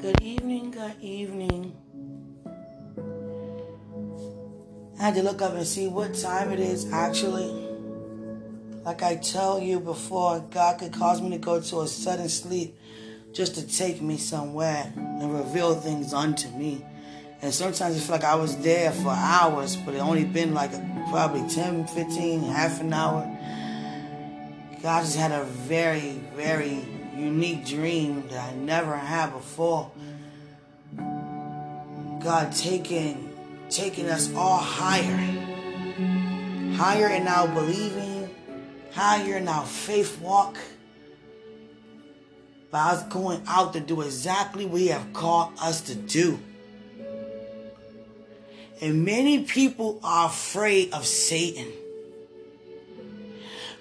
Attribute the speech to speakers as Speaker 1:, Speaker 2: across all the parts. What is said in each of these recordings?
Speaker 1: Good evening, good evening. I had to look up and see what time it is actually. Like I tell you before, God could cause me to go to a sudden sleep just to take me somewhere and reveal things unto me. And sometimes it feel like I was there for hours, but it only been like probably 10, 15, half an hour. God just had a very, very unique dream that I never had before. God taking taking us all higher. Higher in our believing, higher in our faith walk. By us going out to do exactly what He have called us to do. And many people are afraid of Satan.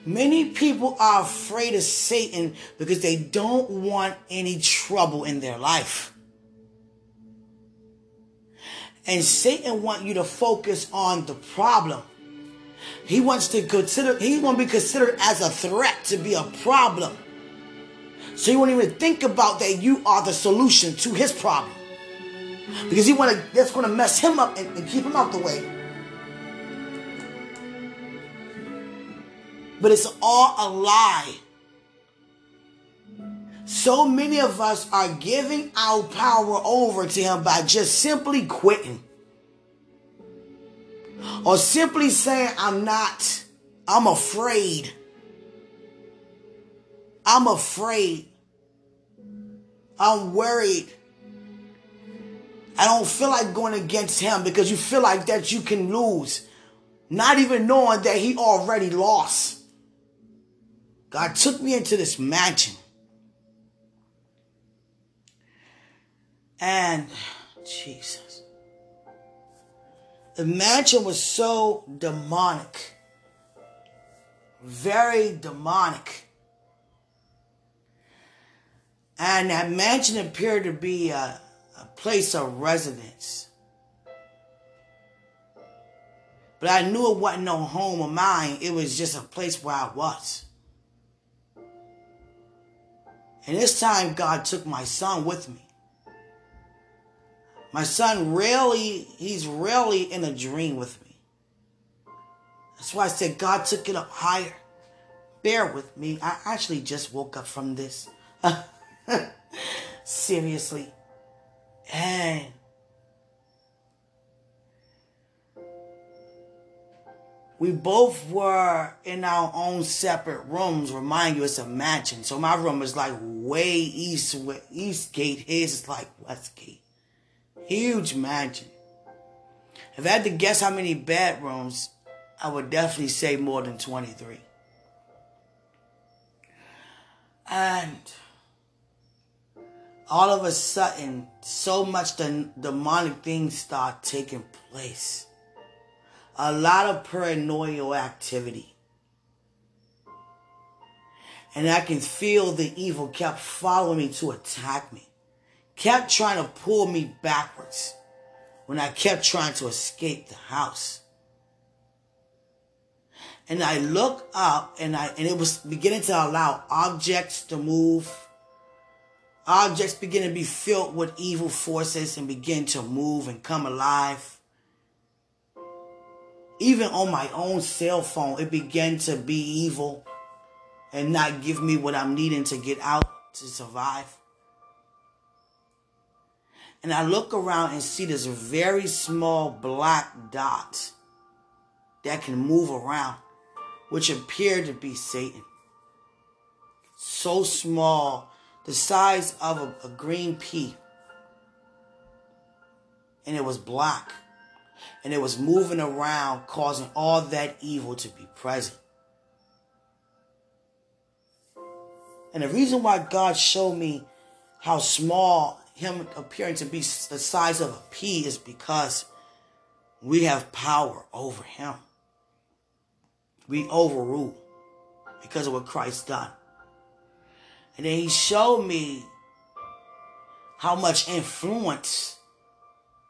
Speaker 1: Many people are afraid of Satan because they don't want any trouble in their life. And Satan wants you to focus on the problem. He wants to consider he want to be considered as a threat to be a problem. So he won't even think about that you are the solution to his problem. Because he want to that's going to mess him up and, and keep him out the way. But it's all a lie. So many of us are giving our power over to him by just simply quitting. Or simply saying, I'm not, I'm afraid. I'm afraid. I'm worried. I don't feel like going against him because you feel like that you can lose. Not even knowing that he already lost. God took me into this mansion. And Jesus. The mansion was so demonic. Very demonic. And that mansion appeared to be a, a place of residence. But I knew it wasn't no home of mine. It was just a place where I was. And this time, God took my son with me. My son rarely, he's rarely in a dream with me. That's why I said God took it up higher. Bear with me. I actually just woke up from this. Seriously. And we both were in our own separate rooms. Remind you, it's a mansion. So my room is like way east, east gate. His is like west gate. Huge mansion. If I had to guess how many bedrooms, I would definitely say more than 23. And all of a sudden, so much the demonic things start taking place. A lot of paranoid activity. And I can feel the evil kept following me to attack me kept trying to pull me backwards when I kept trying to escape the house. And I look up and I and it was beginning to allow objects to move. Objects begin to be filled with evil forces and begin to move and come alive. Even on my own cell phone, it began to be evil and not give me what I'm needing to get out to survive and I look around and see this very small black dot that can move around, which appeared to be Satan. So small, the size of a, a green pea. And it was black. And it was moving around, causing all that evil to be present. And the reason why God showed me how small him appearing to be the size of a pea is because we have power over him. We overrule because of what Christ done. And then he showed me how much influence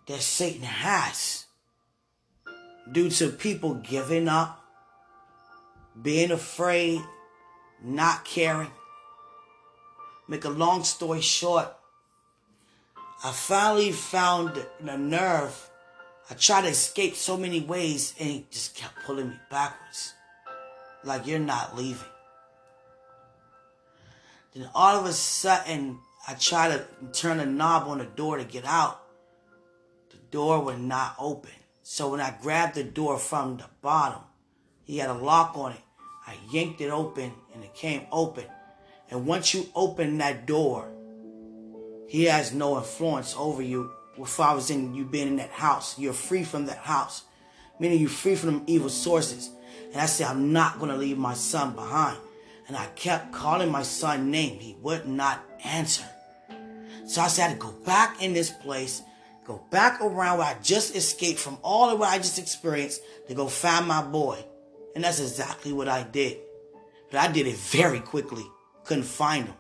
Speaker 1: that Satan has due to people giving up, being afraid, not caring. Make a long story short, I finally found the nerve. I tried to escape so many ways and he just kept pulling me backwards. Like you're not leaving. Then all of a sudden, I tried to turn the knob on the door to get out. The door would not open. So when I grabbed the door from the bottom, he had a lock on it. I yanked it open and it came open. And once you open that door, he has no influence over you if I was in you being in that house. You're free from that house. Meaning you're free from evil sources. And I said, I'm not gonna leave my son behind. And I kept calling my son name. He would not answer. So I said I had to go back in this place, go back around where I just escaped from all of what I just experienced to go find my boy. And that's exactly what I did. But I did it very quickly. Couldn't find him.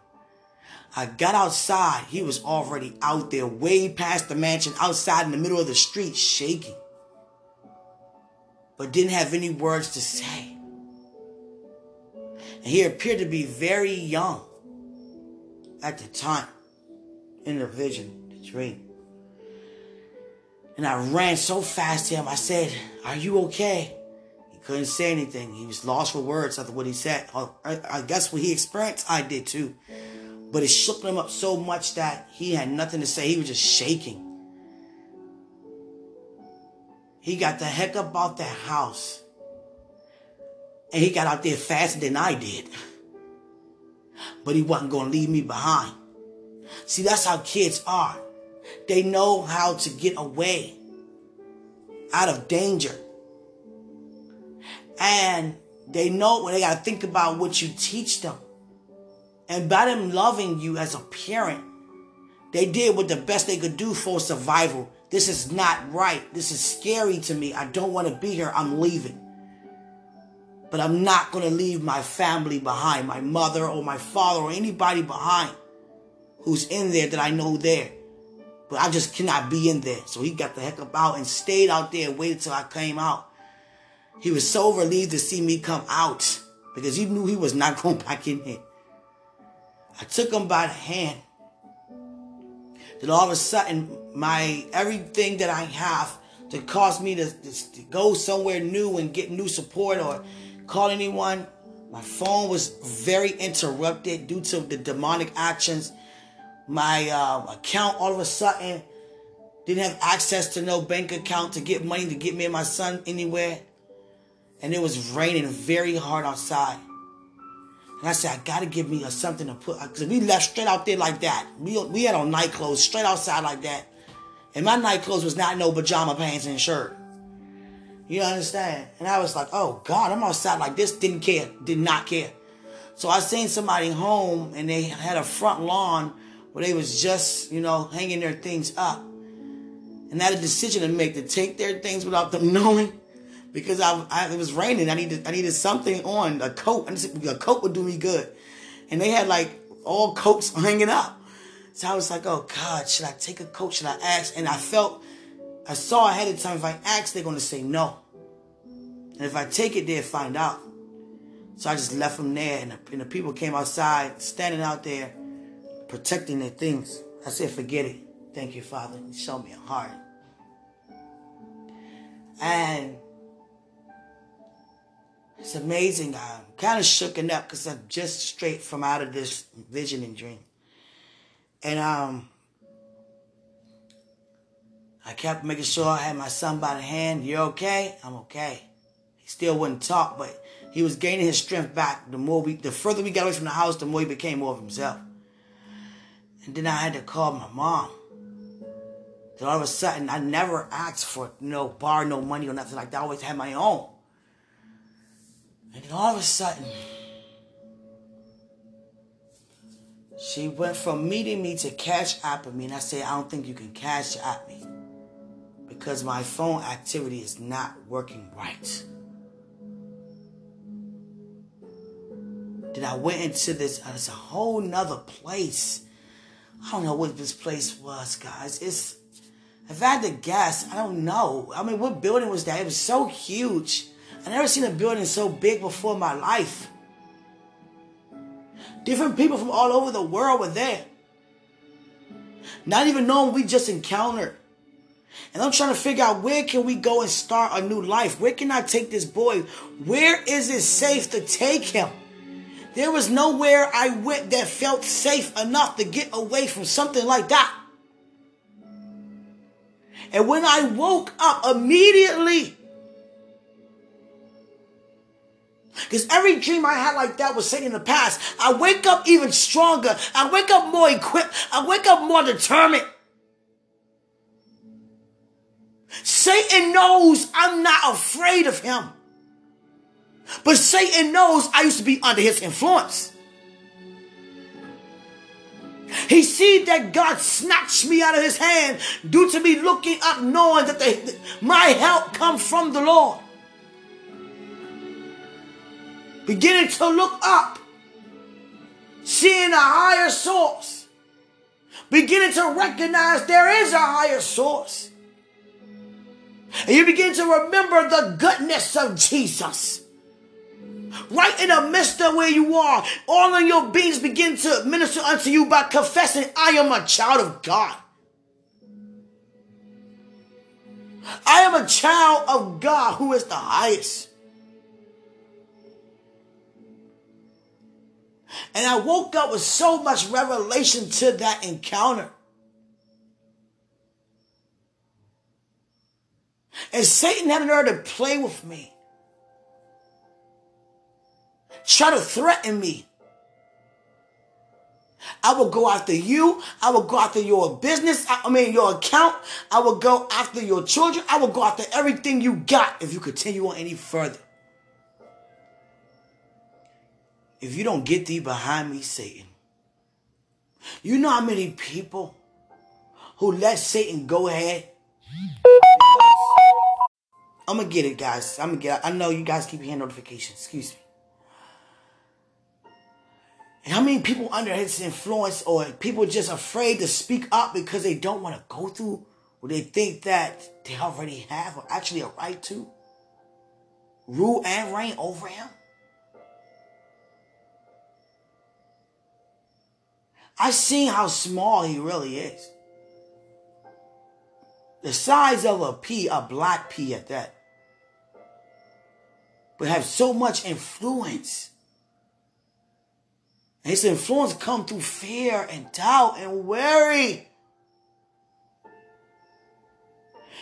Speaker 1: I got outside. He was already out there, way past the mansion, outside in the middle of the street, shaking. But didn't have any words to say. And he appeared to be very young at the time in the vision, the dream. And I ran so fast to him. I said, Are you okay? He couldn't say anything. He was lost for words after what he said. I guess what he experienced, I did too. But it shook him up so much that he had nothing to say. He was just shaking. He got the heck up out that house. And he got out there faster than I did. But he wasn't going to leave me behind. See, that's how kids are. They know how to get away out of danger. And they know when they got to think about what you teach them. And by them loving you as a parent, they did what the best they could do for survival. This is not right. This is scary to me. I don't want to be here. I'm leaving. But I'm not going to leave my family behind, my mother or my father or anybody behind who's in there that I know there. But I just cannot be in there. So he got the heck up out and stayed out there and waited till I came out. He was so relieved to see me come out because he knew he was not going back in there. I took him by the hand. Then all of a sudden, my everything that I have to cause me to, to, to go somewhere new and get new support or call anyone, my phone was very interrupted due to the demonic actions. My uh, account all of a sudden didn't have access to no bank account to get money to get me and my son anywhere. And it was raining very hard outside. And I said, I gotta give me a, something to put, because we left straight out there like that. We, we had on night clothes straight outside like that. And my night clothes was not no pajama pants and shirt. You understand? And I was like, oh God, I'm outside like this. Didn't care. Did not care. So I seen somebody home and they had a front lawn where they was just, you know, hanging their things up. And had a decision to make to take their things without them knowing because I, I, it was raining. I needed I needed something on a coat. A coat would do me good, and they had like all coats hanging up. So I was like, oh God, should I take a coat? Should I ask? And I felt I saw ahead of time if I ask, they're gonna say no, and if I take it, they'll find out. So I just left them there, and the, and the people came outside, standing out there, protecting their things. I said, forget it. Thank you, Father. You showed me a heart. And it's amazing. I'm kind of shooken up because I'm just straight from out of this vision and dream. And um, I kept making sure I had my son by the hand. You're okay? I'm okay. He still wouldn't talk, but he was gaining his strength back. The more we, the further we got away from the house, the more he became more of himself. And then I had to call my mom. Then all of a sudden, I never asked for no bar, no money or nothing like that. I always had my own. And then all of a sudden, she went from meeting me to cash apping me. And I said, I don't think you can cash app me because my phone activity is not working right. Then I went into this, uh, it's a whole nother place. I don't know what this place was, guys. It's, if I had to guess, I don't know. I mean, what building was that? It was so huge. I never seen a building so big before in my life. Different people from all over the world were there. Not even knowing we just encountered. And I'm trying to figure out where can we go and start a new life? Where can I take this boy? Where is it safe to take him? There was nowhere I went that felt safe enough to get away from something like that. And when I woke up immediately, because every dream I had like that was saying in the past, I wake up even stronger. I wake up more equipped. I wake up more determined. Satan knows I'm not afraid of him. But Satan knows I used to be under his influence. He see that God snatched me out of his hand due to me looking up, knowing that the, my help come from the Lord. Beginning to look up, seeing a higher source. Beginning to recognize there is a higher source. And you begin to remember the goodness of Jesus. Right in the midst of where you are, all of your beings begin to minister unto you by confessing, I am a child of God. I am a child of God who is the highest. And I woke up with so much revelation to that encounter. And Satan had an nerve to play with me, try to threaten me. I will go after you. I will go after your business. I mean, your account. I will go after your children. I will go after everything you got if you continue on any further. If you don't get thee behind me, Satan. You know how many people who let Satan go ahead I'm gonna get it, guys. I'm gonna get. It. I know you guys keep hearing notifications. Excuse me. How many people under his influence, or people just afraid to speak up because they don't want to go through what they think that they already have, or actually a right to rule and reign over him? I've seen how small he really is. The size of a pea, a black pea at that but have so much influence. And his influence come through fear and doubt and worry.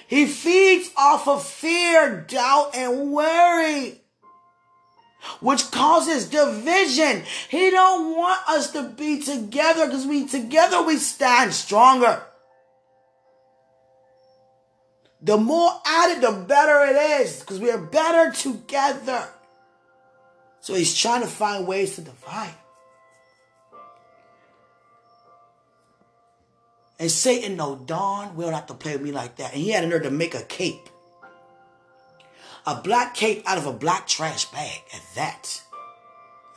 Speaker 1: He feeds off of fear, doubt, and worry, which causes division. He don't want us to be together because we together we stand stronger. The more added, the better it is because we are better together. So he's trying to find ways to divide. And Satan no, darn well not to play with me like that. And he had a nerve to make a cape. A black cape out of a black trash bag at that.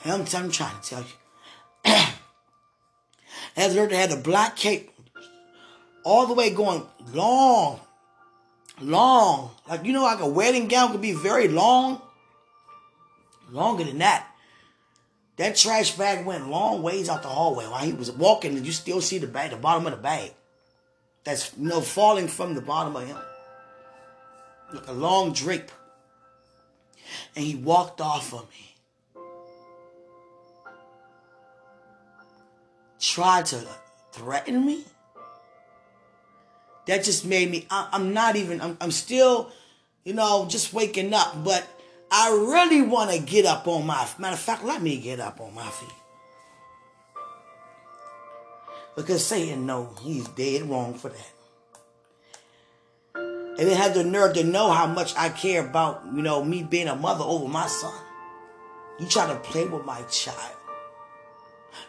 Speaker 1: I'm, I'm trying to tell you. Nerve to have a black cape all the way going long long. Like, you know, like a wedding gown could be very long. Longer than that. That trash bag went long ways out the hallway. While he was walking, and you still see the bag, the bottom of the bag. That's you know falling from the bottom of him. Like a long drape. And he walked off of me. Tried to threaten me that just made me I, am not even I'm, I'm still you know just waking up but i really want to get up on my matter of fact let me get up on my feet because saying no he's dead wrong for that and they had the nerve to know how much i care about you know me being a mother over my son you try to play with my child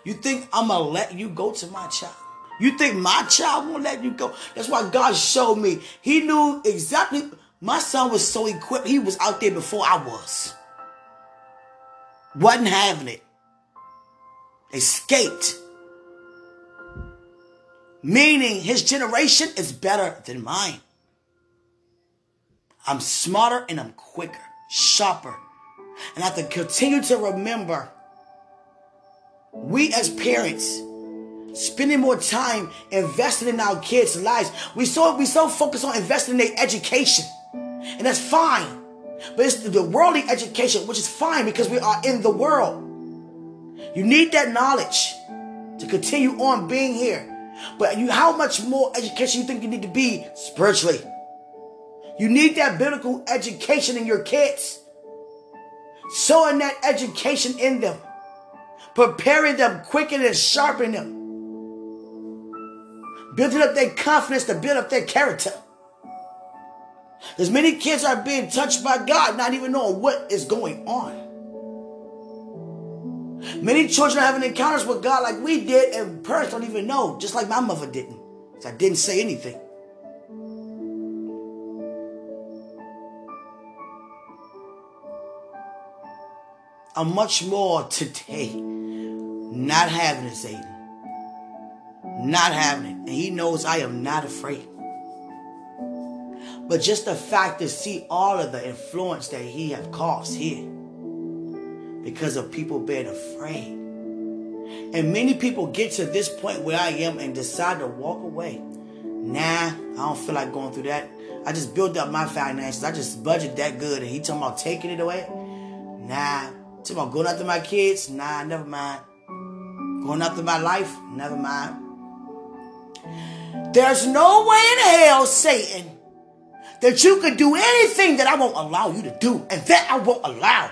Speaker 1: you think i'm gonna let you go to my child you think my child won't let you go? That's why God showed me. He knew exactly. My son was so equipped. He was out there before I was. Wasn't having it. Escaped. Meaning his generation is better than mine. I'm smarter and I'm quicker, sharper. And I have to continue to remember we as parents spending more time investing in our kids' lives. We so we so focused on investing in their education, and that's fine. But it's the worldly education, which is fine because we are in the world. You need that knowledge to continue on being here. But you, how much more education you think you need to be spiritually? You need that biblical education in your kids. Sowing that education in them. Preparing them, quickening and sharpening them. Building up their confidence to build up their character. Because many kids are being touched by God, not even knowing what is going on. Many children are having encounters with God like we did, and parents don't even know, just like my mother didn't. I didn't say anything. I'm much more today not having it, Satan. Not having it. And he knows I am not afraid. But just the fact to see all of the influence that he have caused here because of people being afraid. And many people get to this point where I am and decide to walk away. Nah, I don't feel like going through that. I just built up my finances. I just budget that good. And he talking about taking it away? Nah. Talking about going after my kids? Nah, never mind. Going after my life? Never mind. There's no way in hell, Satan, that you could do anything that I won't allow you to do, and that I won't allow.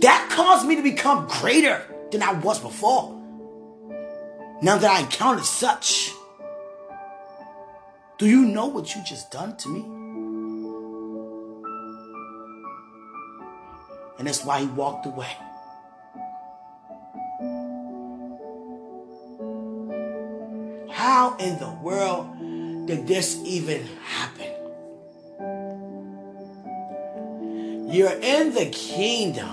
Speaker 1: That caused me to become greater than I was before. Now that I encountered such, do you know what you just done to me? And that's why he walked away. How in the world did this even happen? You're in the kingdom.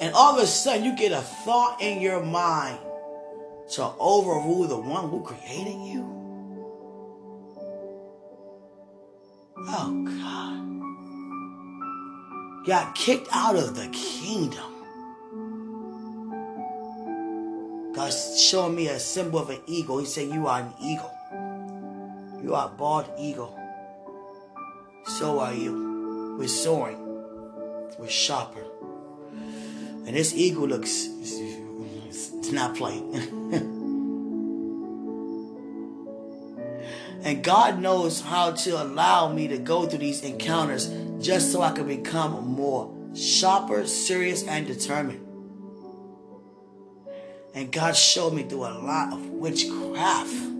Speaker 1: And all of a sudden, you get a thought in your mind to overrule the one who created you. Oh, God. Got kicked out of the kingdom. God showing me a symbol of an eagle. He said, You are an eagle. You are a bald eagle. So are you. We're soaring. We're sharper. And this eagle looks, it's not playing. and God knows how to allow me to go through these encounters just so I can become more sharper, serious, and determined. And God showed me through a lot of witchcraft.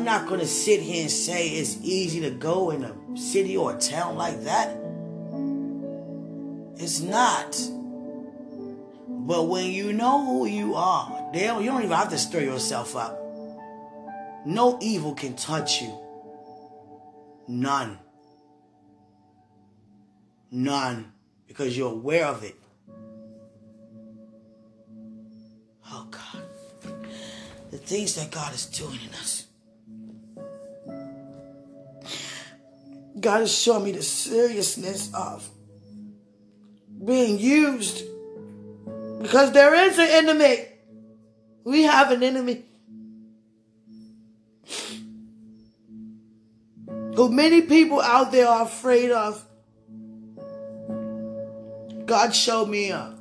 Speaker 1: I'm not going to sit here and say it's easy to go in a city or a town like that. It's not. But when you know who you are, you don't even have to stir yourself up. No evil can touch you. None. None. Because you're aware of it. Oh God. The things that God is doing in us. God is showing me the seriousness of being used because there is an enemy. We have an enemy who many people out there are afraid of. God showed me a,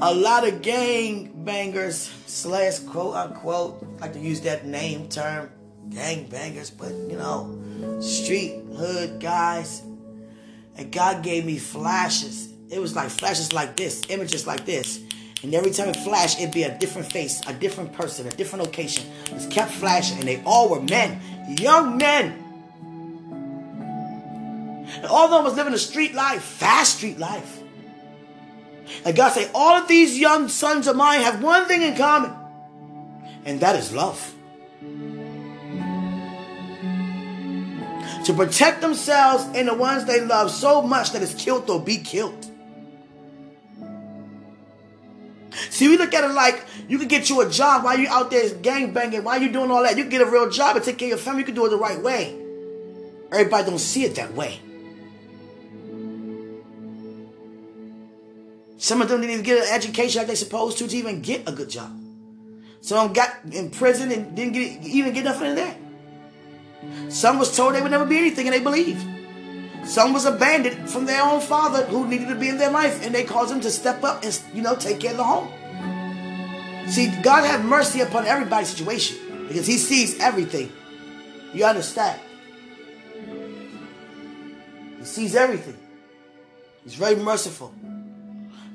Speaker 1: a lot of gang bangers slash quote unquote I like to use that name term gang bangers but you know street hood guys and God gave me flashes. It was like flashes like this, images like this. And every time it flashed, it'd be a different face, a different person, a different location. It kept flashing, and they all were men, young men. And all of them was living a street life, fast street life. And God said, all of these young sons of mine have one thing in common, and that is love. To protect themselves and the ones they love so much that it's killed or be killed. See, we look at it like you can get you a job while you out there gang banging, while you doing all that. You can get a real job and take care of your family. You can do it the right way. Everybody don't see it that way. Some of them didn't even get an education like they supposed to to even get a good job. Some got in prison and didn't get even get nothing in there. Some was told they would never be anything and they believed. Some was abandoned from their own father who needed to be in their life and they caused them to step up and you know take care of the home. See, God have mercy upon everybody's situation because He sees everything. You understand? He sees everything. He's very merciful.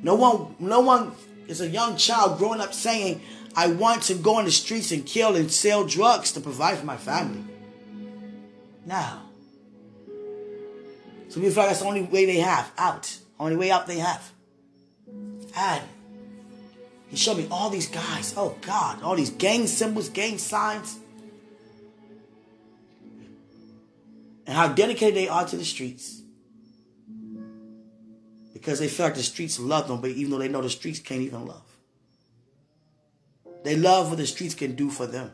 Speaker 1: No one, no one is a young child growing up saying, I want to go on the streets and kill and sell drugs to provide for my family. Now, So people feel like that's the only way they have out. Only way out they have. And he showed me all these guys. Oh God, all these gang symbols, gang signs. And how dedicated they are to the streets. Because they feel like the streets love them, but even though they know the streets can't even love. They love what the streets can do for them.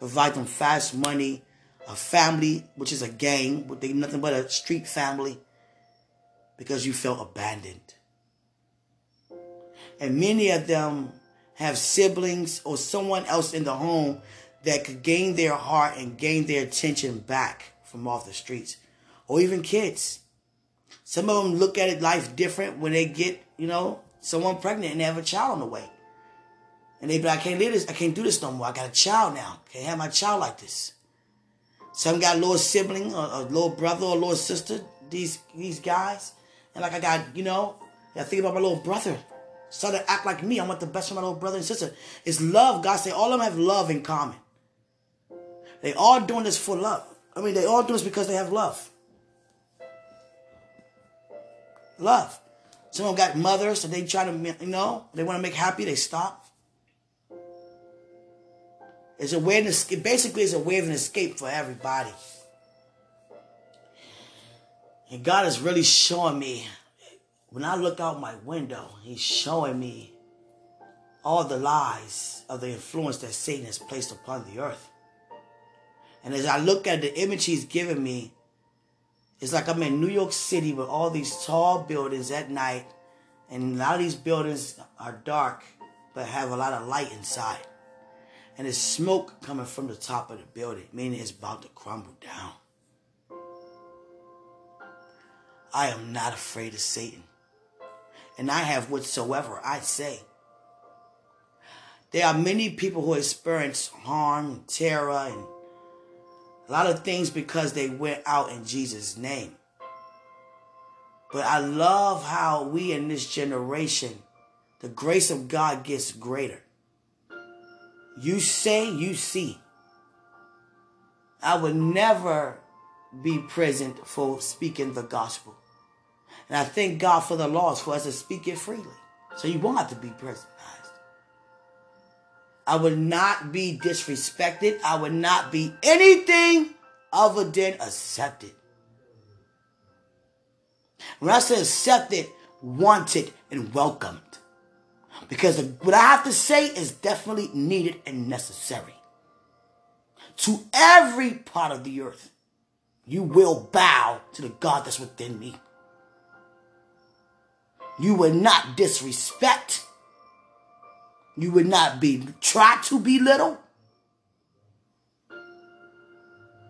Speaker 1: Provide them fast money, a family, which is a gang, but they nothing but a street family. Because you felt abandoned. And many of them have siblings or someone else in the home that could gain their heart and gain their attention back from off the streets. Or even kids. Some of them look at life different when they get, you know, someone pregnant and they have a child on the way. And they be like, I can't live this, I can't do this no more. I got a child now. Can't have my child like this. Some got a little sibling or a little brother or a little sister, these these guys. And like I got, you know, I think about my little brother. Started to act like me. I want the best for my little brother and sister. It's love. God say all of them have love in common. They all doing this for love. I mean, they all do this because they have love. Love. Some of them got mothers, so they try to, you know, they want to make happy, they stop. It's a way it basically is a way of an escape for everybody. And God is really showing me, when I look out my window, He's showing me all the lies of the influence that Satan has placed upon the earth. And as I look at the image He's given me, it's like I'm in New York City with all these tall buildings at night, and a lot of these buildings are dark, but have a lot of light inside. And there's smoke coming from the top of the building, meaning it's about to crumble down. I am not afraid of Satan. And I have whatsoever I say. There are many people who experience harm, terror, and a lot of things because they went out in Jesus' name. But I love how we in this generation, the grace of God gets greater. You say, you see. I would never be present for speaking the gospel. And I thank God for the laws for us to speak it freely. So you won't have to be present. I would not be disrespected. I would not be anything other than accepted. When I say accepted, wanted, and welcomed. Because what I have to say is definitely needed and necessary. To every part of the earth, you will bow to the God that's within me. You will not disrespect you will not be try to belittle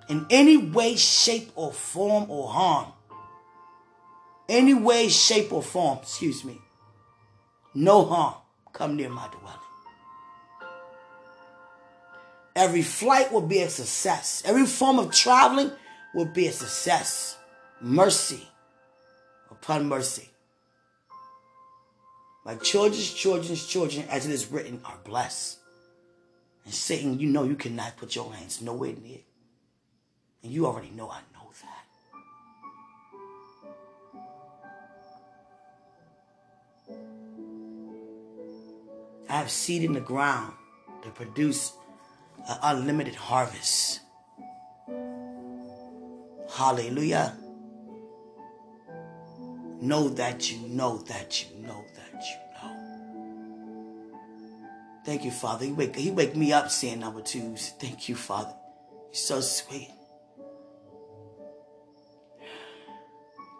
Speaker 1: in any way, shape, or form or harm. Any way, shape, or form, excuse me. No harm come near my dwelling. Every flight will be a success. Every form of traveling will be a success. Mercy upon mercy. My children's children's children, as it is written, are blessed. And Satan, you know you cannot put your hands nowhere near. And you already know I know I have seed in the ground to produce an unlimited harvest. Hallelujah. Know that you know that you know that you know. Thank you, Father. He wake, he wake me up seeing number twos. Thank you, Father. You're so sweet.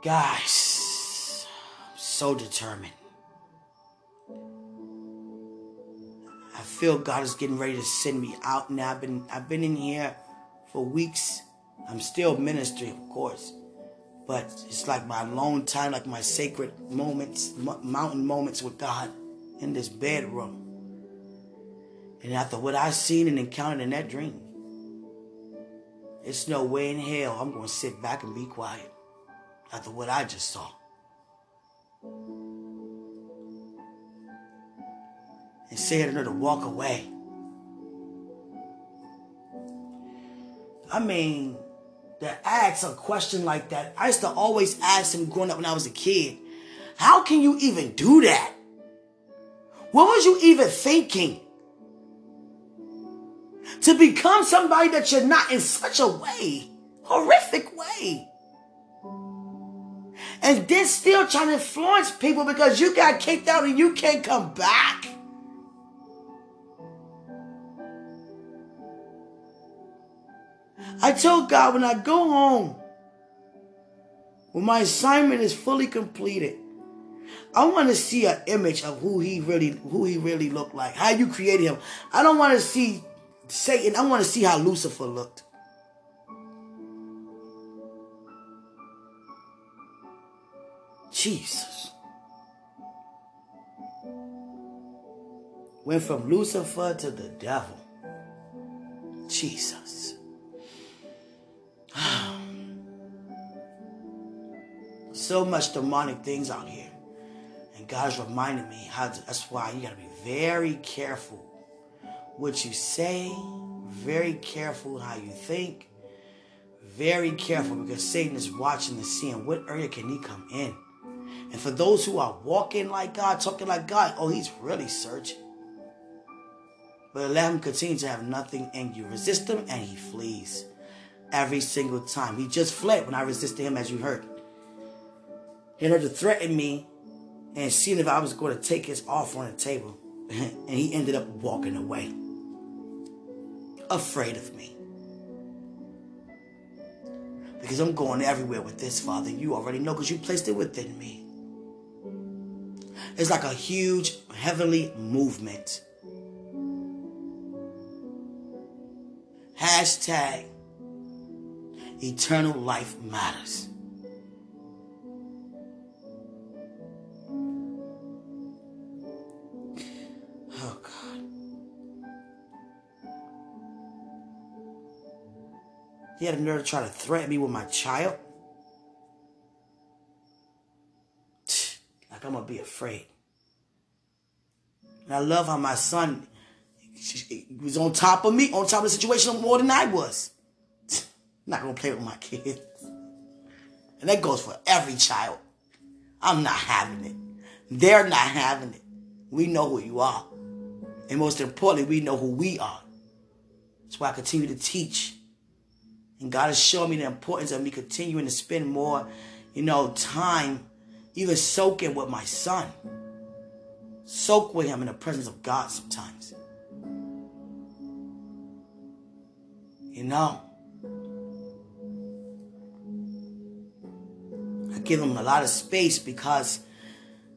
Speaker 1: Guys, I'm so determined. Feel God is getting ready to send me out now. I've been I've been in here for weeks. I'm still ministering, of course, but it's like my alone time, like my sacred moments, mountain moments with God in this bedroom. And after what I've seen and encountered in that dream, it's no way in hell I'm going to sit back and be quiet after what I just saw. And say to her to walk away. I mean, to ask a question like that, I used to always ask him growing up when I was a kid, how can you even do that? What was you even thinking? To become somebody that you're not in such a way, horrific way. And then still trying to influence people because you got kicked out and you can't come back. I told God when I go home, when my assignment is fully completed, I want to see an image of who he really who he really looked like. How you created him. I don't want to see Satan. I want to see how Lucifer looked. Jesus. Went from Lucifer to the devil. Jesus. so much demonic things out here. And God's reminding me how to, that's why you got to be very careful what you say, very careful how you think, very careful because Satan is watching and seeing what area can he come in. And for those who are walking like God, talking like God, oh, he's really searching. But let him continue to have nothing in you. Resist him and he flees every single time. He just fled when I resisted him, as you heard. He had to threaten me and seeing if I was going to take his offer on the table. and he ended up walking away, afraid of me. Because I'm going everywhere with this, Father. You already know because you placed it within me. It's like a huge heavenly movement. Hashtag eternal life matters. Oh, God. He had a nerve to try to threaten me with my child. Like I'm going to be afraid. And I love how my son was on top of me, on top of the situation more than I was. I'm not to play with my kids. And that goes for every child. I'm not having it. They're not having it. We know who you are. And most importantly, we know who we are. That's why I continue to teach. And God has shown me the importance of me continuing to spend more, you know, time even soaking with my son. Soak with him in the presence of God sometimes. You know, give him a lot of space because,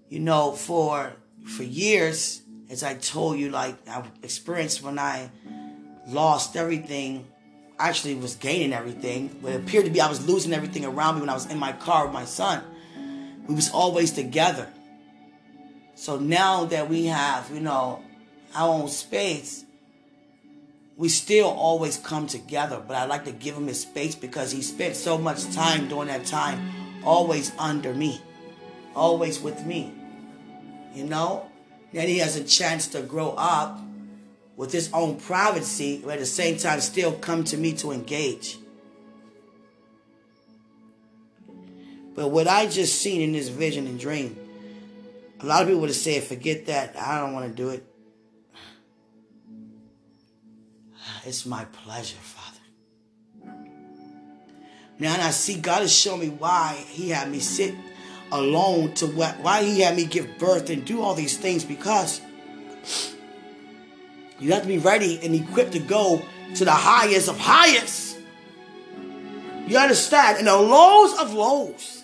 Speaker 1: you know, for for years, as I told you, like I experienced when I lost everything, actually was gaining everything. But it appeared to be I was losing everything around me when I was in my car with my son. We was always together. So now that we have, you know, our own space, we still always come together. But I like to give him his space because he spent so much time during that time always under me, always with me. You know? Then he has a chance to grow up with his own privacy, but at the same time still come to me to engage. But what I just seen in this vision and dream, a lot of people would have said, forget that. I don't want to do it. It's my pleasure. Now I see God has shown me why He had me sit alone to what why He had me give birth and do all these things because you have to be ready and equipped to go to the highest of highest. You understand? And the lows of lows.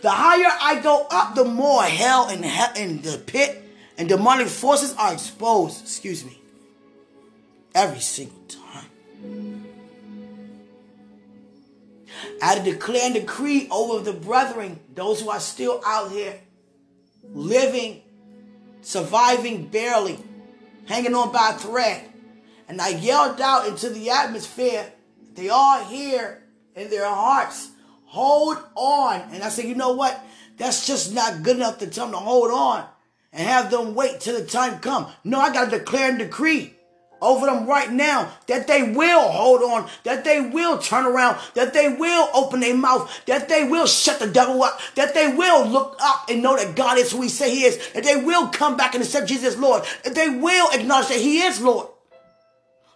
Speaker 1: The higher I go up, the more hell and, hell and the pit and demonic forces are exposed. Excuse me. Every single time. I declare and decree over the brethren, those who are still out here, living, surviving barely, hanging on by a thread. And I yelled out into the atmosphere, they are here in their hearts. Hold on. And I said, you know what? That's just not good enough to tell them to hold on and have them wait till the time come. No, I got to declare and decree over them right now that they will hold on, that they will turn around, that they will open their mouth, that they will shut the devil up, that they will look up and know that God is who he say he is, that they will come back and accept Jesus Lord, that they will acknowledge that he is Lord.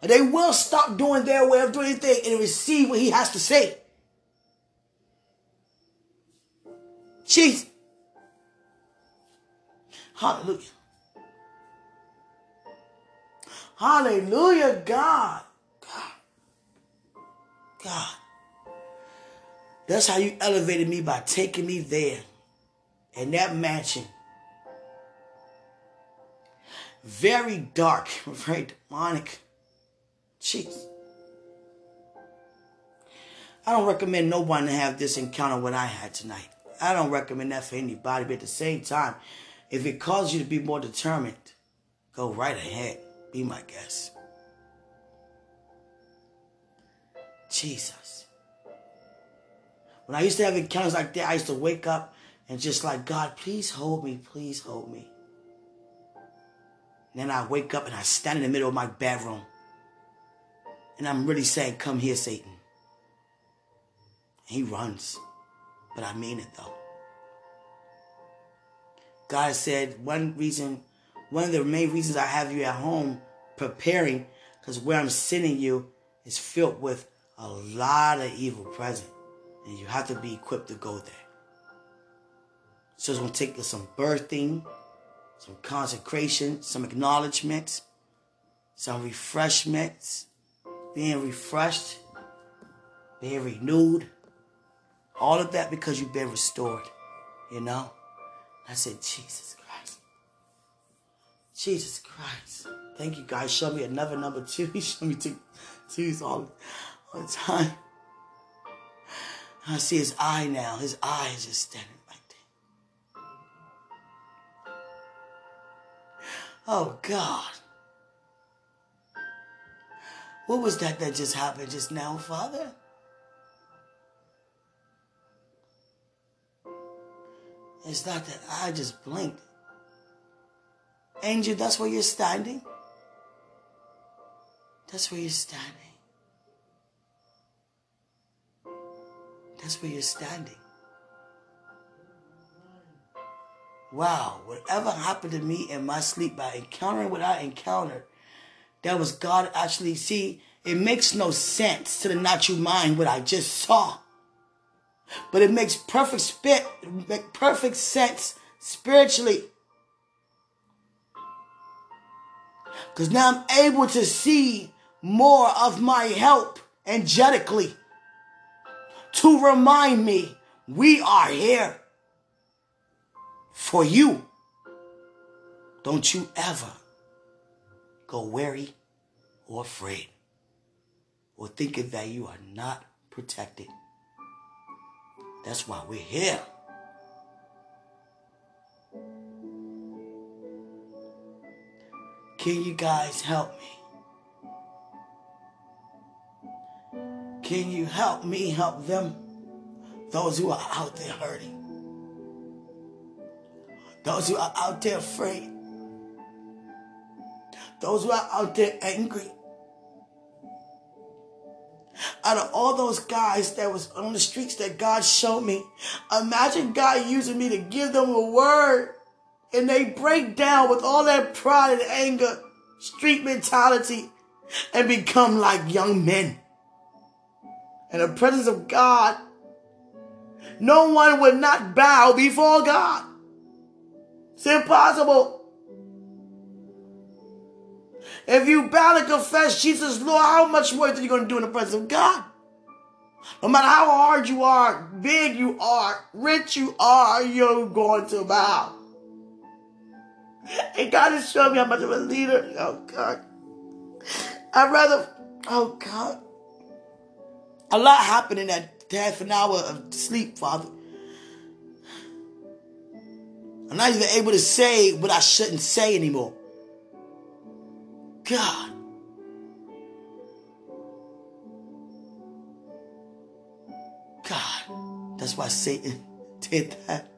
Speaker 1: And they will stop doing their way of doing anything and receive what he has to say. Jesus. Hallelujah. Hallelujah, God. God. God. That's how you elevated me by taking me there in that mansion. Very dark, very demonic. Jeez. I don't recommend no one to have this encounter what I had tonight. I don't recommend that for anybody, but at the same time, if it causes you to be more determined, go right ahead. Be my guest. Jesus. When I used to have encounters like that, I used to wake up and just like, God, please hold me, please hold me. And then I wake up and I stand in the middle of my bedroom. And I'm really saying, Come here, Satan. He runs. But I mean it though. God said one reason, one of the main reasons I have you at home preparing, because where I'm sending you is filled with a lot of evil present. And you have to be equipped to go there. So it's going to take some birthing, some consecration, some acknowledgement, some refreshments, being refreshed, being renewed. All of that because you've been restored, you know? I said, Jesus. Jesus Christ. Thank you, guys. Show me another number two. He showed me two twos all, all the time. I see his eye now. His eye is just standing right there. Oh, God. What was that that just happened just now, Father? It's not that I just blinked. Angel, that's where you're standing. That's where you're standing. That's where you're standing. Wow, whatever happened to me in my sleep by encountering what I encountered, that was God actually. See, it makes no sense to the natural mind what I just saw. But it makes perfect spit, perfect sense spiritually. Because now I'm able to see more of my help angelically to remind me we are here for you. Don't you ever go weary or afraid or thinking that you are not protected. That's why we're here. Can you guys help me? Can you help me help them? Those who are out there hurting. Those who are out there afraid. Those who are out there angry out of all those guys that was on the streets that God showed me, imagine God using me to give them a word and they break down with all that pride and anger, street mentality, and become like young men. In the presence of God, no one would not bow before God. It's impossible. If you bow and confess Jesus Lord, how much more are you going to do in the presence of God? No matter how hard you are, big you are, rich you are, you're going to bow. And God has shown me how much of a leader. Oh God. I'd rather, oh God. A lot happened in that half an hour of sleep, Father. I'm not even able to say what I shouldn't say anymore. God. God. That's why Satan did that.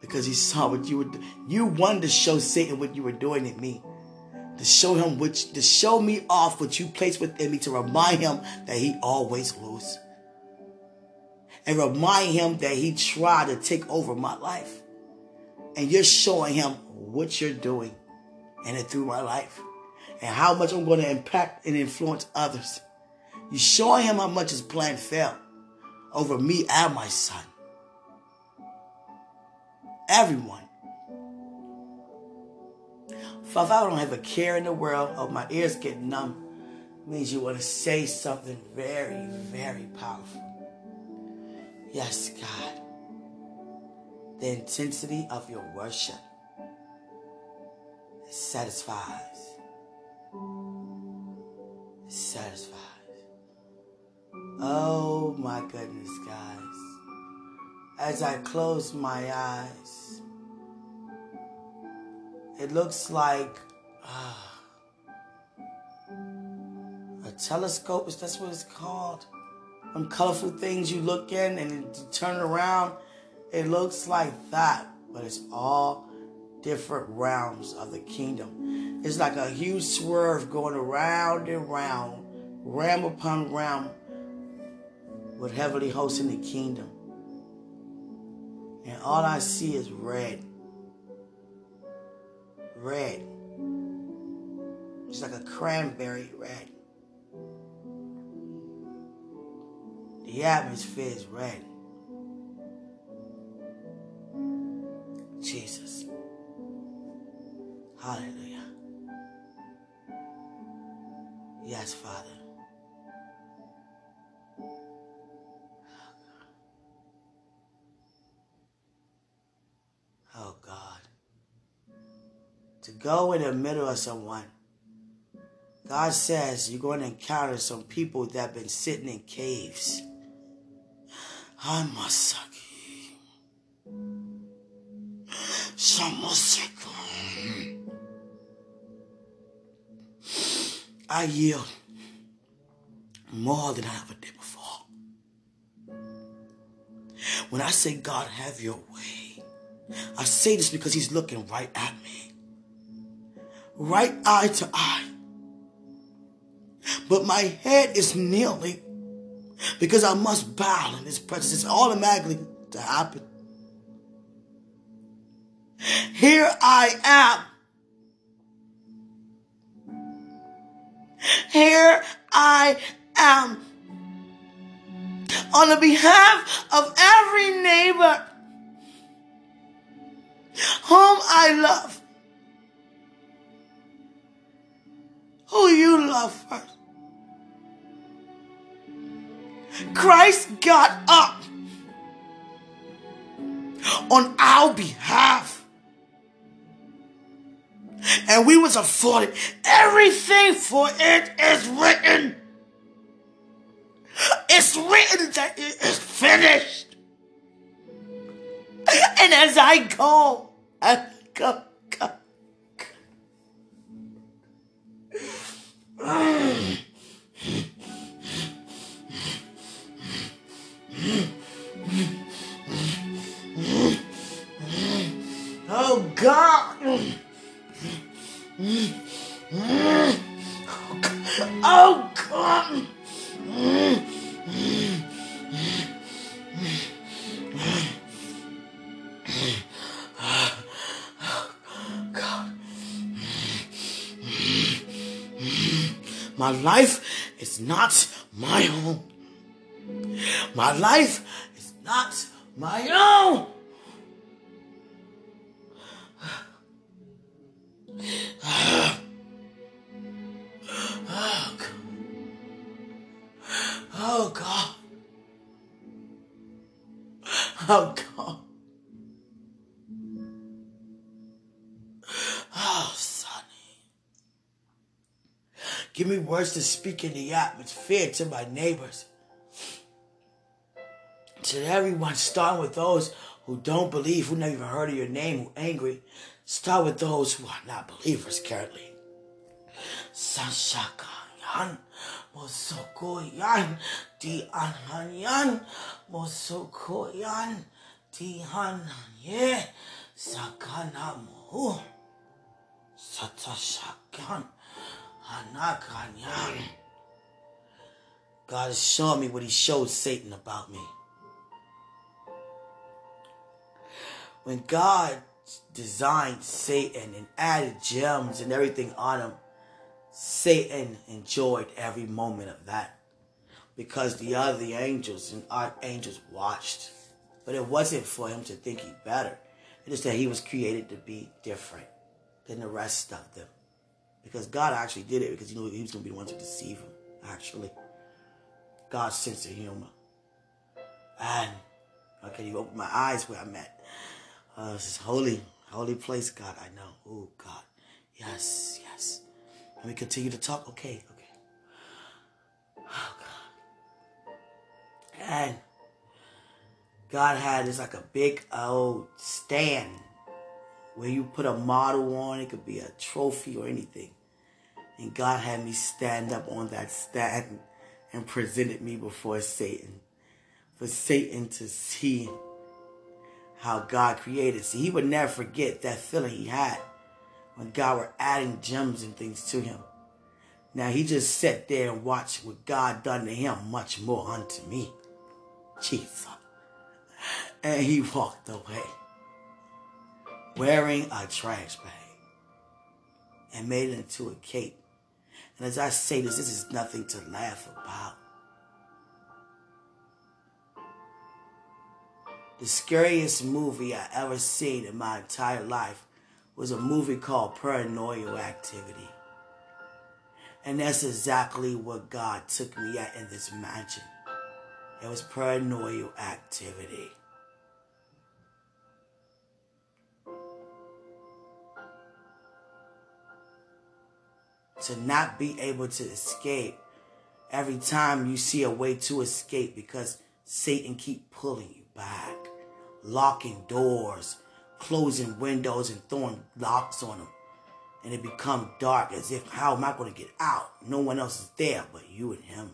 Speaker 1: Because he saw what you were doing. You wanted to show Satan what you were doing in me. To show him which to show me off what you placed within me to remind him that he always loses. And remind him that he tried to take over my life. And you're showing him what you're doing and and through my life. And how much I'm going to impact and influence others. You're showing him how much his plan failed over me and my son. Everyone. Father, I don't have a care in the world. Oh, my ears get numb. Means you want to say something very, very powerful. Yes, God. The intensity of your worship satisfies. It satisfies. Oh my goodness, guys. As I close my eyes, it looks like uh, a telescope. that's what it's called? Them colorful things you look in and you turn around. It looks like that, but it's all different realms of the kingdom. It's like a huge swerve going around and round, ram upon ram, with heavenly hosts in the kingdom. And all I see is red. Red. It's like a cranberry red. The atmosphere is red. Jesus. Hallelujah. Yes, Father. Go in the middle of someone. God says you're going to encounter some people that have been sitting in caves. Hamasaki. Samasaka. I yield more than I ever did before. When I say, God, have your way, I say this because He's looking right at me, right eye to eye. But my head is kneeling because I must bow in His presence. It's automatically to happen. Here I am. Here I am. On the behalf of every neighbor whom I love, who you love first. Christ got up on our behalf. And we was afforded everything for it is written. It's written that it is finished. And as I go, I go, go, go. Oh God. Oh God. My life is not my own. My life is not my own. Oh, God. Oh, God. Oh, God. Give me words to speak in the atmosphere to my neighbors. To everyone, starting with those who don't believe, who never even heard of your name, who are angry. Start with those who are not believers currently. Sashakayan, Mosokoyan, Di Anhanyan, Mosokoyan, Di Hananye, Sakanamu, Satashakan. God is showing me what he showed Satan about me. when God designed Satan and added gems and everything on him, Satan enjoyed every moment of that because the other angels and archangels watched. But it wasn't for him to think he better. It is that he was created to be different than the rest of them. Because God actually did it because he knew he was going to be the one to deceive him, actually. God's sense of humor. And okay, you open my eyes where I'm at. Uh, this is holy, holy place, God. I know. Oh, God. Yes, yes. Let me continue to talk. Okay, okay. Oh, God. And God had this like a big old stand where you put a model on. It could be a trophy or anything. And God had me stand up on that stand and presented me before Satan. For Satan to see how God created. See, he would never forget that feeling he had when God were adding gems and things to him. Now he just sat there and watched what God done to him much more unto me. Jesus. And he walked away wearing a trash bag and made it into a cape. And as I say this, this is nothing to laugh about. The scariest movie I ever seen in my entire life was a movie called Paranormal Activity. And that's exactly what God took me at in this mansion. It was paranormal activity. To not be able to escape every time you see a way to escape because Satan keep pulling you back locking doors, closing windows, and throwing locks on them. And it become dark as if, how am I going to get out? No one else is there but you and him.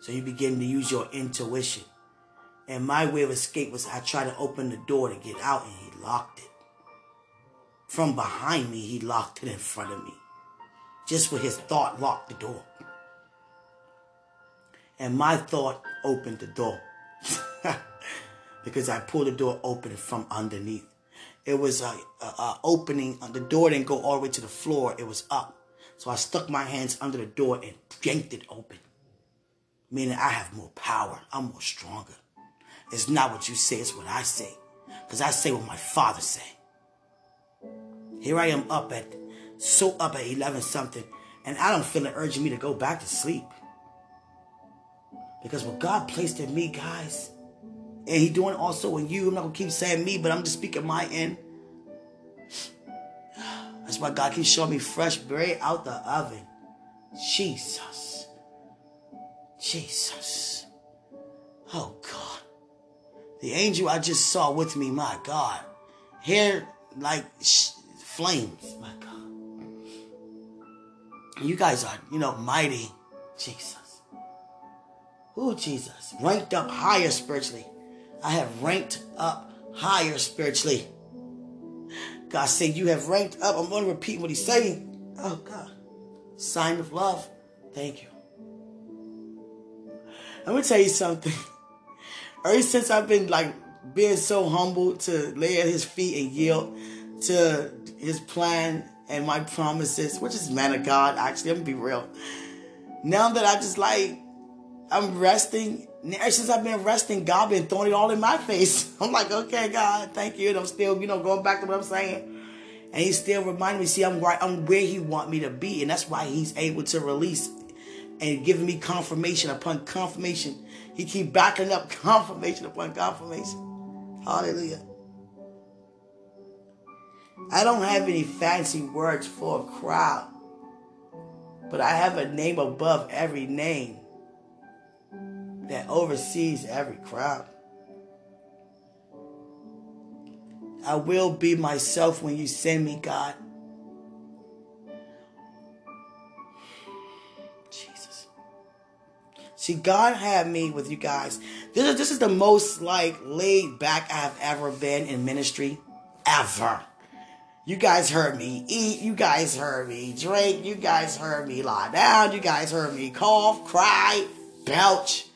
Speaker 1: So you begin to use your intuition. And my way of escape was I tried to open the door to get out and he locked it. From behind me, he locked it in front of me. Just with his thought locked the door. And my thought opened the door. because I pulled the door open from underneath. It was a, a, a opening. Uh, the door didn't go all the way to the floor. It was up. So I stuck my hands under the door and yanked it open. Meaning I have more power. I'm more stronger. It's not what you say, it's what I say. Because I say what my father say. Here I am up at, so up at 11 something. And I don't feel it urging me to go back to sleep. Because what God placed in me, guys, and he doing also in you. I'm not gonna keep saying me, but I'm just speaking my end. That's why God keeps showing me fresh bread out the oven. Jesus. Jesus. Oh God. The angel I just saw with me, my God. Hair like sh- flames, my God. You guys are, you know, mighty. Jesus. Oh, Jesus. Ranked up higher spiritually. I have ranked up higher spiritually. God said, You have ranked up. I'm going to repeat what he's saying. Oh, God. Sign of love. Thank you. Let me tell you something. Ever since I've been like being so humble to lay at his feet and yield to his plan and my promises, which is man of God, actually, I'm gonna be real. Now that I just like I'm resting. Ever since I've been resting, God been throwing it all in my face. I'm like, okay, God, thank you. And I'm still, you know, going back to what I'm saying. And he's still reminding me, see, I'm right, I'm where he want me to be. And that's why he's able to release and giving me confirmation upon confirmation. He keep backing up confirmation upon confirmation. Hallelujah. I don't have any fancy words for a crowd, but I have a name above every name that oversees every crowd. I will be myself when you send me, God. Jesus. See, God had me with you guys. This is, this is the most like laid back I've ever been in ministry. Ever. You guys heard me eat. You guys heard me drink. You guys heard me lie down. You guys heard me cough, cry, belch.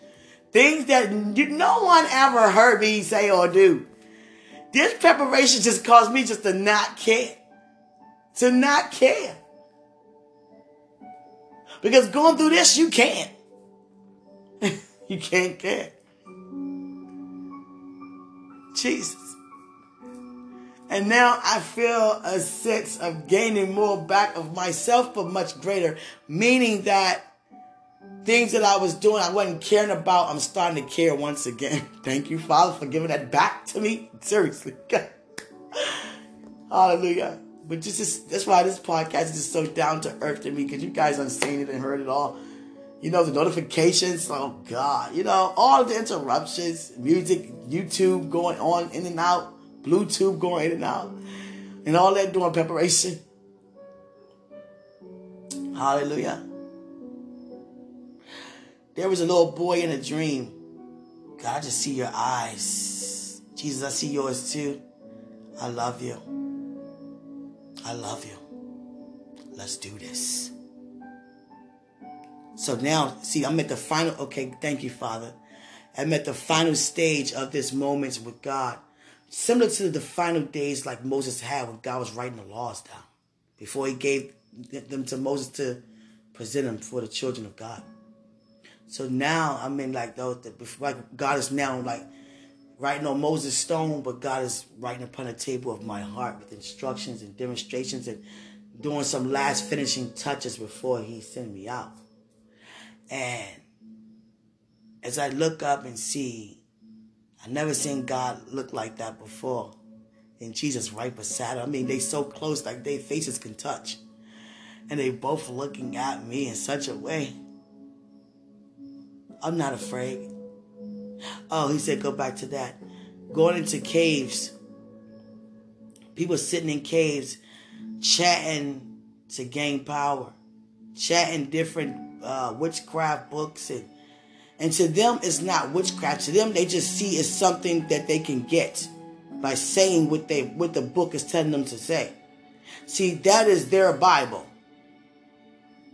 Speaker 1: Things that no one ever heard me say or do. This preparation just caused me just to not care. To not care. Because going through this, you can't. you can't care. Jesus. And now I feel a sense of gaining more back of myself, but much greater. Meaning that things that I was doing, I wasn't caring about, I'm starting to care once again. Thank you, Father, for giving that back to me. Seriously. Hallelujah. But just, that's why this podcast is just so down to earth to me because you guys have seen it and heard it all. You know, the notifications, oh God, you know, all the interruptions, music, YouTube going on in and out, Bluetooth going in and out, and all that doing preparation. Hallelujah. There was a little boy in a dream. God, I just see your eyes. Jesus, I see yours too. I love you. I love you. Let's do this. So now, see, I'm at the final. Okay, thank you, Father. I'm at the final stage of this moment with God. Similar to the final days like Moses had when God was writing the laws down. Before he gave them to Moses to present them for the children of God. So now I'm in like those like God is now like writing on Moses' stone, but God is writing upon the table of my heart with instructions and demonstrations and doing some last finishing touches before He send me out. And as I look up and see, I never seen God look like that before. And Jesus right beside him. I mean, they so close, like their faces can touch. And they both looking at me in such a way I'm not afraid. Oh, he said, go back to that. Going into caves. People sitting in caves, chatting to gain power, chatting different uh, witchcraft books. And, and to them, it's not witchcraft. To them, they just see it's something that they can get by saying what, they, what the book is telling them to say. See, that is their Bible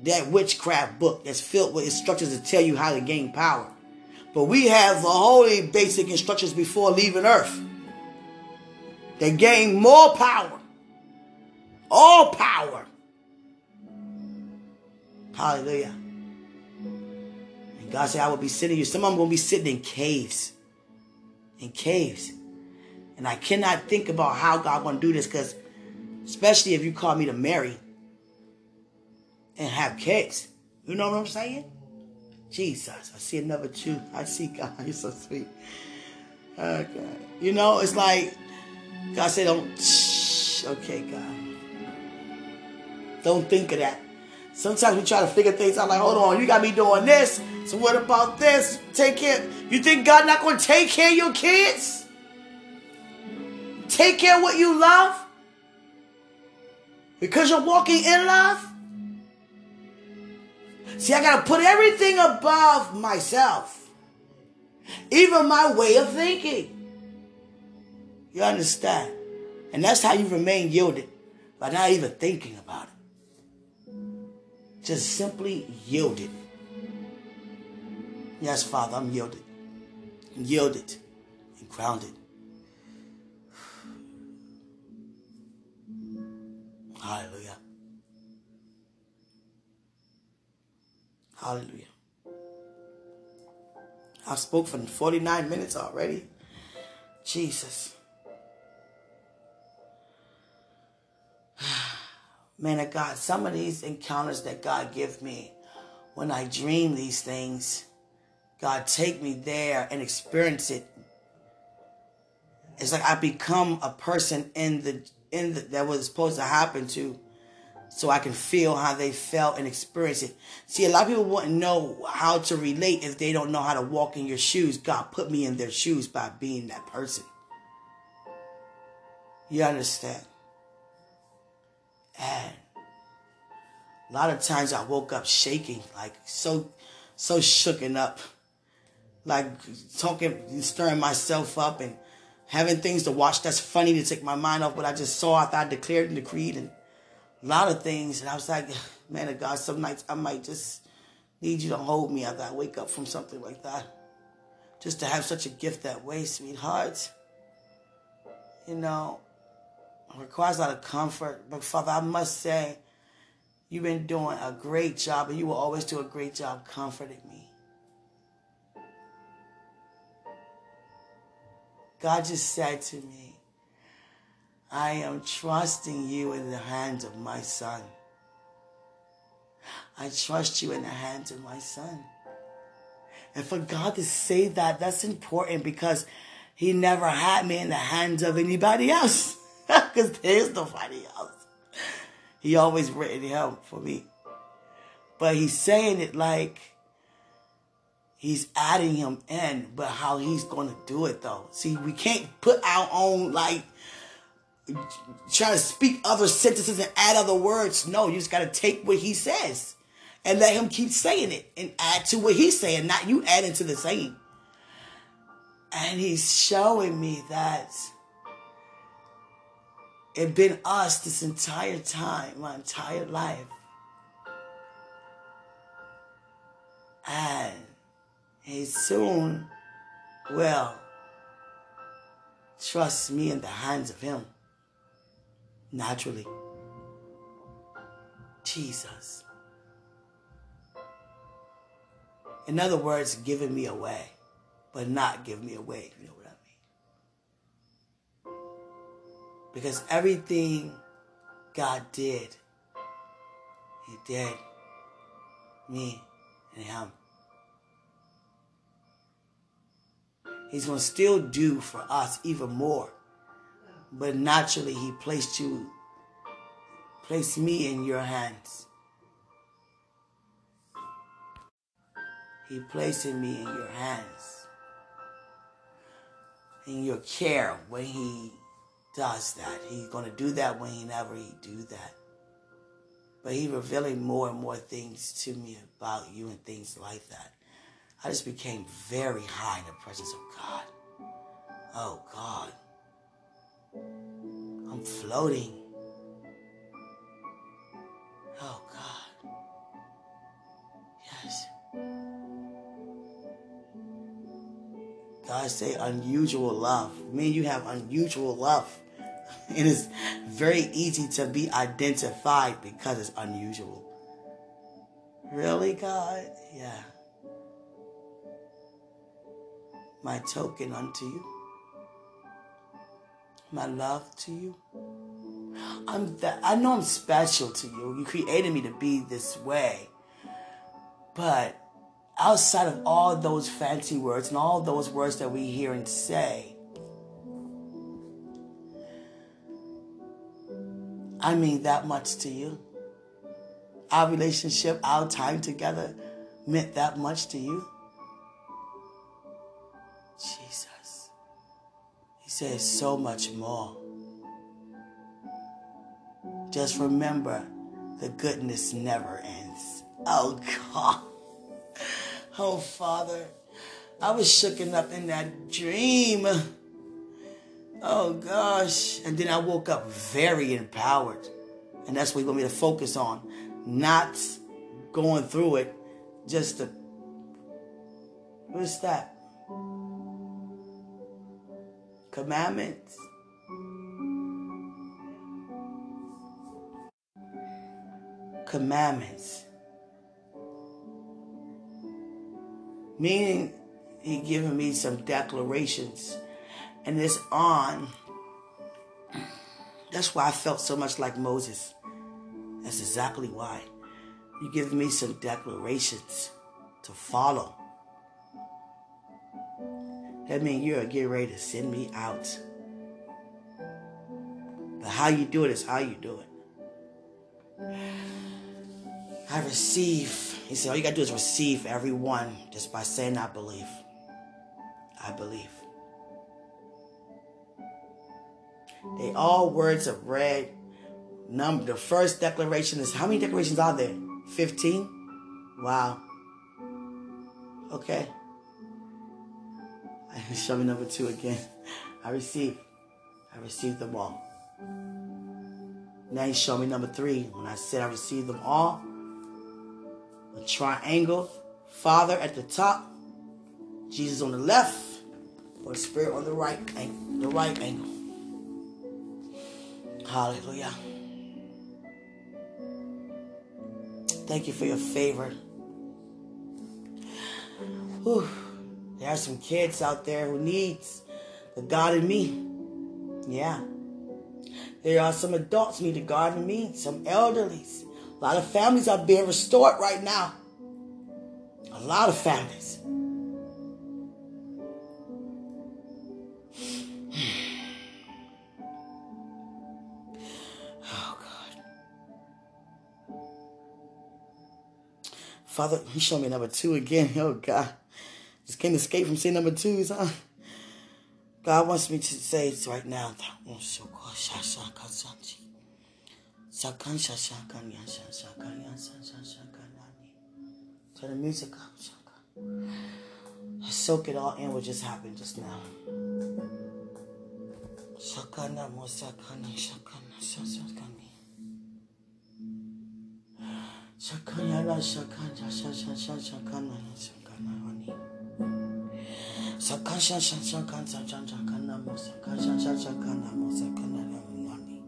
Speaker 1: that witchcraft book that's filled with instructions to tell you how to gain power. But we have the holy basic instructions before leaving earth. They gain more power. All power. Hallelujah. God said, I will be sitting you. Some of them will be sitting in caves. In caves. And I cannot think about how God want to do this because, especially if you call me to marry, and have kids. You know what I'm saying? Jesus, I see another two. I see God. You're so sweet. Oh, okay. You know, it's like God said, don't. Shh. Okay, God. Don't think of that. Sometimes we try to figure things out like, hold on, you got me doing this. So what about this? Take care. You think God not going to take care of your kids? Take care of what you love? Because you're walking in love? See, I got to put everything above myself, even my way of thinking. You understand? And that's how you remain yielded by not even thinking about it. Just simply yielded. Yes, Father, I'm yielded. I'm yielded and grounded. Hallelujah. Hallelujah. I've spoke for 49 minutes already. Jesus. Man of God, some of these encounters that God give me when I dream these things, God take me there and experience it. It's like I become a person in the in the, that was supposed to happen to so I can feel how they felt and experience it. See, a lot of people wouldn't know how to relate if they don't know how to walk in your shoes. God put me in their shoes by being that person. You understand? And a lot of times I woke up shaking, like so, so shooken up, like talking, stirring myself up and having things to watch that's funny to take my mind off what I just saw after I declared and decreed and a lot of things. And I was like, man of God, some nights I might just need you to hold me after I wake up from something like that. Just to have such a gift that way, sweetheart. You know, requires a lot of comfort. But Father, I must say, you've been doing a great job, and you will always do a great job comforting me. God just said to me, I am trusting you in the hands of my son. I trust you in the hands of my son. And for God to say that, that's important because he never had me in the hands of anybody else. Because there's nobody else. He always written him for me. But he's saying it like he's adding him in, but how he's going to do it though. See, we can't put our own like try to speak other sentences and add other words. No, you just got to take what he says and let him keep saying it and add to what he's saying, not you adding to the saying. And he's showing me that it been us this entire time, my entire life. And he soon will trust me in the hands of him naturally. Jesus. In other words, giving me away, but not giving me away. You know Because everything God did, He did me and Him. He's going to still do for us even more. But naturally he placed you placed me in your hands. He placed me in your hands. In your care when he does that he's going to do that whenever he do that but he revealing more and more things to me about you and things like that i just became very high in the presence of god oh god I'm floating. Oh God. Yes. God say unusual love. Me and you have unusual love. It is very easy to be identified because it's unusual. Really, God? Yeah. My token unto you my love to you. I'm I know I'm special to you. You created me to be this way. But outside of all those fancy words and all those words that we hear and say, I mean that much to you. Our relationship, our time together meant that much to you. Jesus He says so much more. Just remember the goodness never ends. Oh, God. Oh, Father. I was shooken up in that dream. Oh, gosh. And then I woke up very empowered. And that's what you want me to focus on. Not going through it, just to. What's that? commandments. Commandments. Meaning, he given me some declarations. And it's on. That's why I felt so much like Moses. That's exactly why. You give me some declarations to follow. that means you're getting ready to send me out. But how you do it is how you do it. I receive. He said, all you got to do is receive everyone just by saying, I believe. I believe. They all words of red. Number the first declaration is how many declarations are there? 15? Wow. Okay. Show me number two again. I receive. I received them all. Now he showed me number three. When I said I received them all, a triangle, Father at the top, Jesus on the left, or Spirit on the right, the right angle. Hallelujah. Thank you for your favor. Whew. There are some kids out there who needs the God in me. Yeah. There are some adults need the God in me, some elderlies. A lot of families are being restored right now. A lot of families. Father, he showed me number two again. Oh, God. Just can't escape from saying number twos, huh? God wants me to say it right now. Turn the music up. Soak it all in what just happened just now. Shakana mo sakana shakana shakana. Shakana shakana shakana shakana shakana honey. Sakasha shakana shakana mo sakasha shakana mo sakana honey.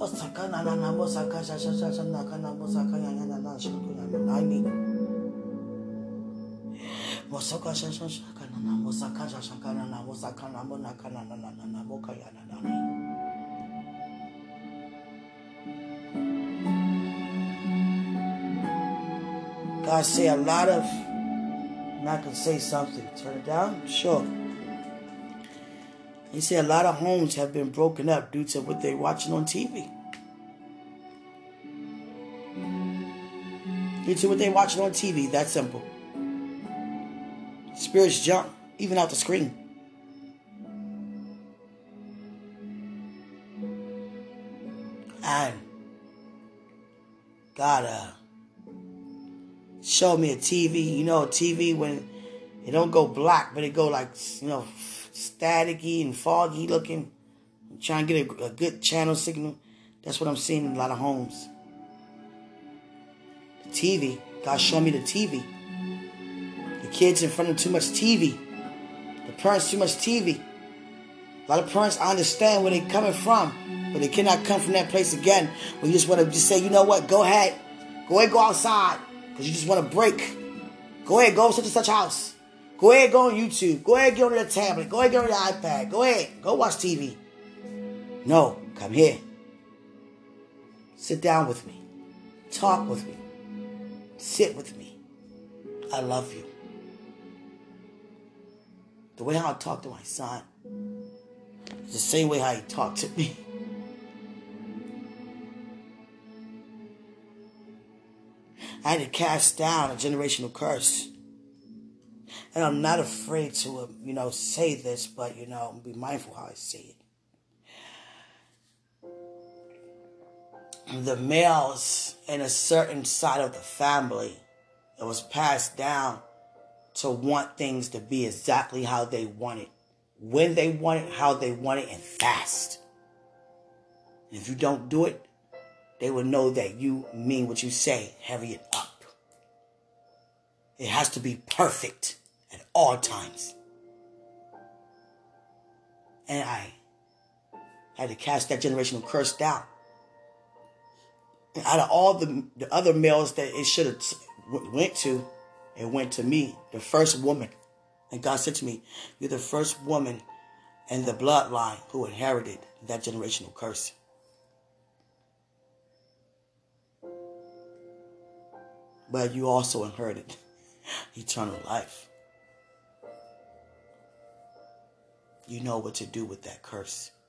Speaker 1: Oh, o sakana na na mo sakasha shakana kana mo sakana na na shakana honey. Mo sakasha shakana na mo sakasha shakana na mo sakana mo nakana na na na na mo kaya na na God say a lot of, I'm not going to say something. Turn it down? Sure. He said a lot of homes have been broken up due to what they're watching on TV. Due to what they're watching on TV, that simple. Spirits jump, even out the screen. And uh, showed me a TV. You know, a TV when it don't go black, but it go like you know, staticky and foggy looking. I'm trying to get a, a, good channel signal. That's what I'm seeing in a lot of homes. The TV. God showed me the TV. The kids in front of too much TV. The parents too much TV. A lot of parents I understand where they're coming from, but they cannot come from that place again. You just want to just say, you know what, go ahead. Go ahead, go outside. Because you just want to break. Go ahead, go to such and such house. Go ahead, go on YouTube. Go ahead, get on your tablet. Go ahead, get on your iPad. Go ahead, go watch TV. No, come here. Sit down with me. Talk with me. Sit with me. I love you. The way how I talk to my son is the same way how he talked to me. I had to cast down a generational curse. And I'm not afraid to, uh, you know, say this, but, you know, be mindful how I say it. The males in a certain side of the family, it was passed down to want things to be exactly how they want it, when they want it, how they want it, and fast. And if you don't do it, they will know that you mean what you say. Hurry it up. It has to be perfect at all times. And I had to cast that generational curse down. And out of all the, the other males that it should have went to, it went to me, the first woman. And God said to me, You're the first woman in the bloodline who inherited that generational curse. but you also inherited eternal life. You know what to do with that curse.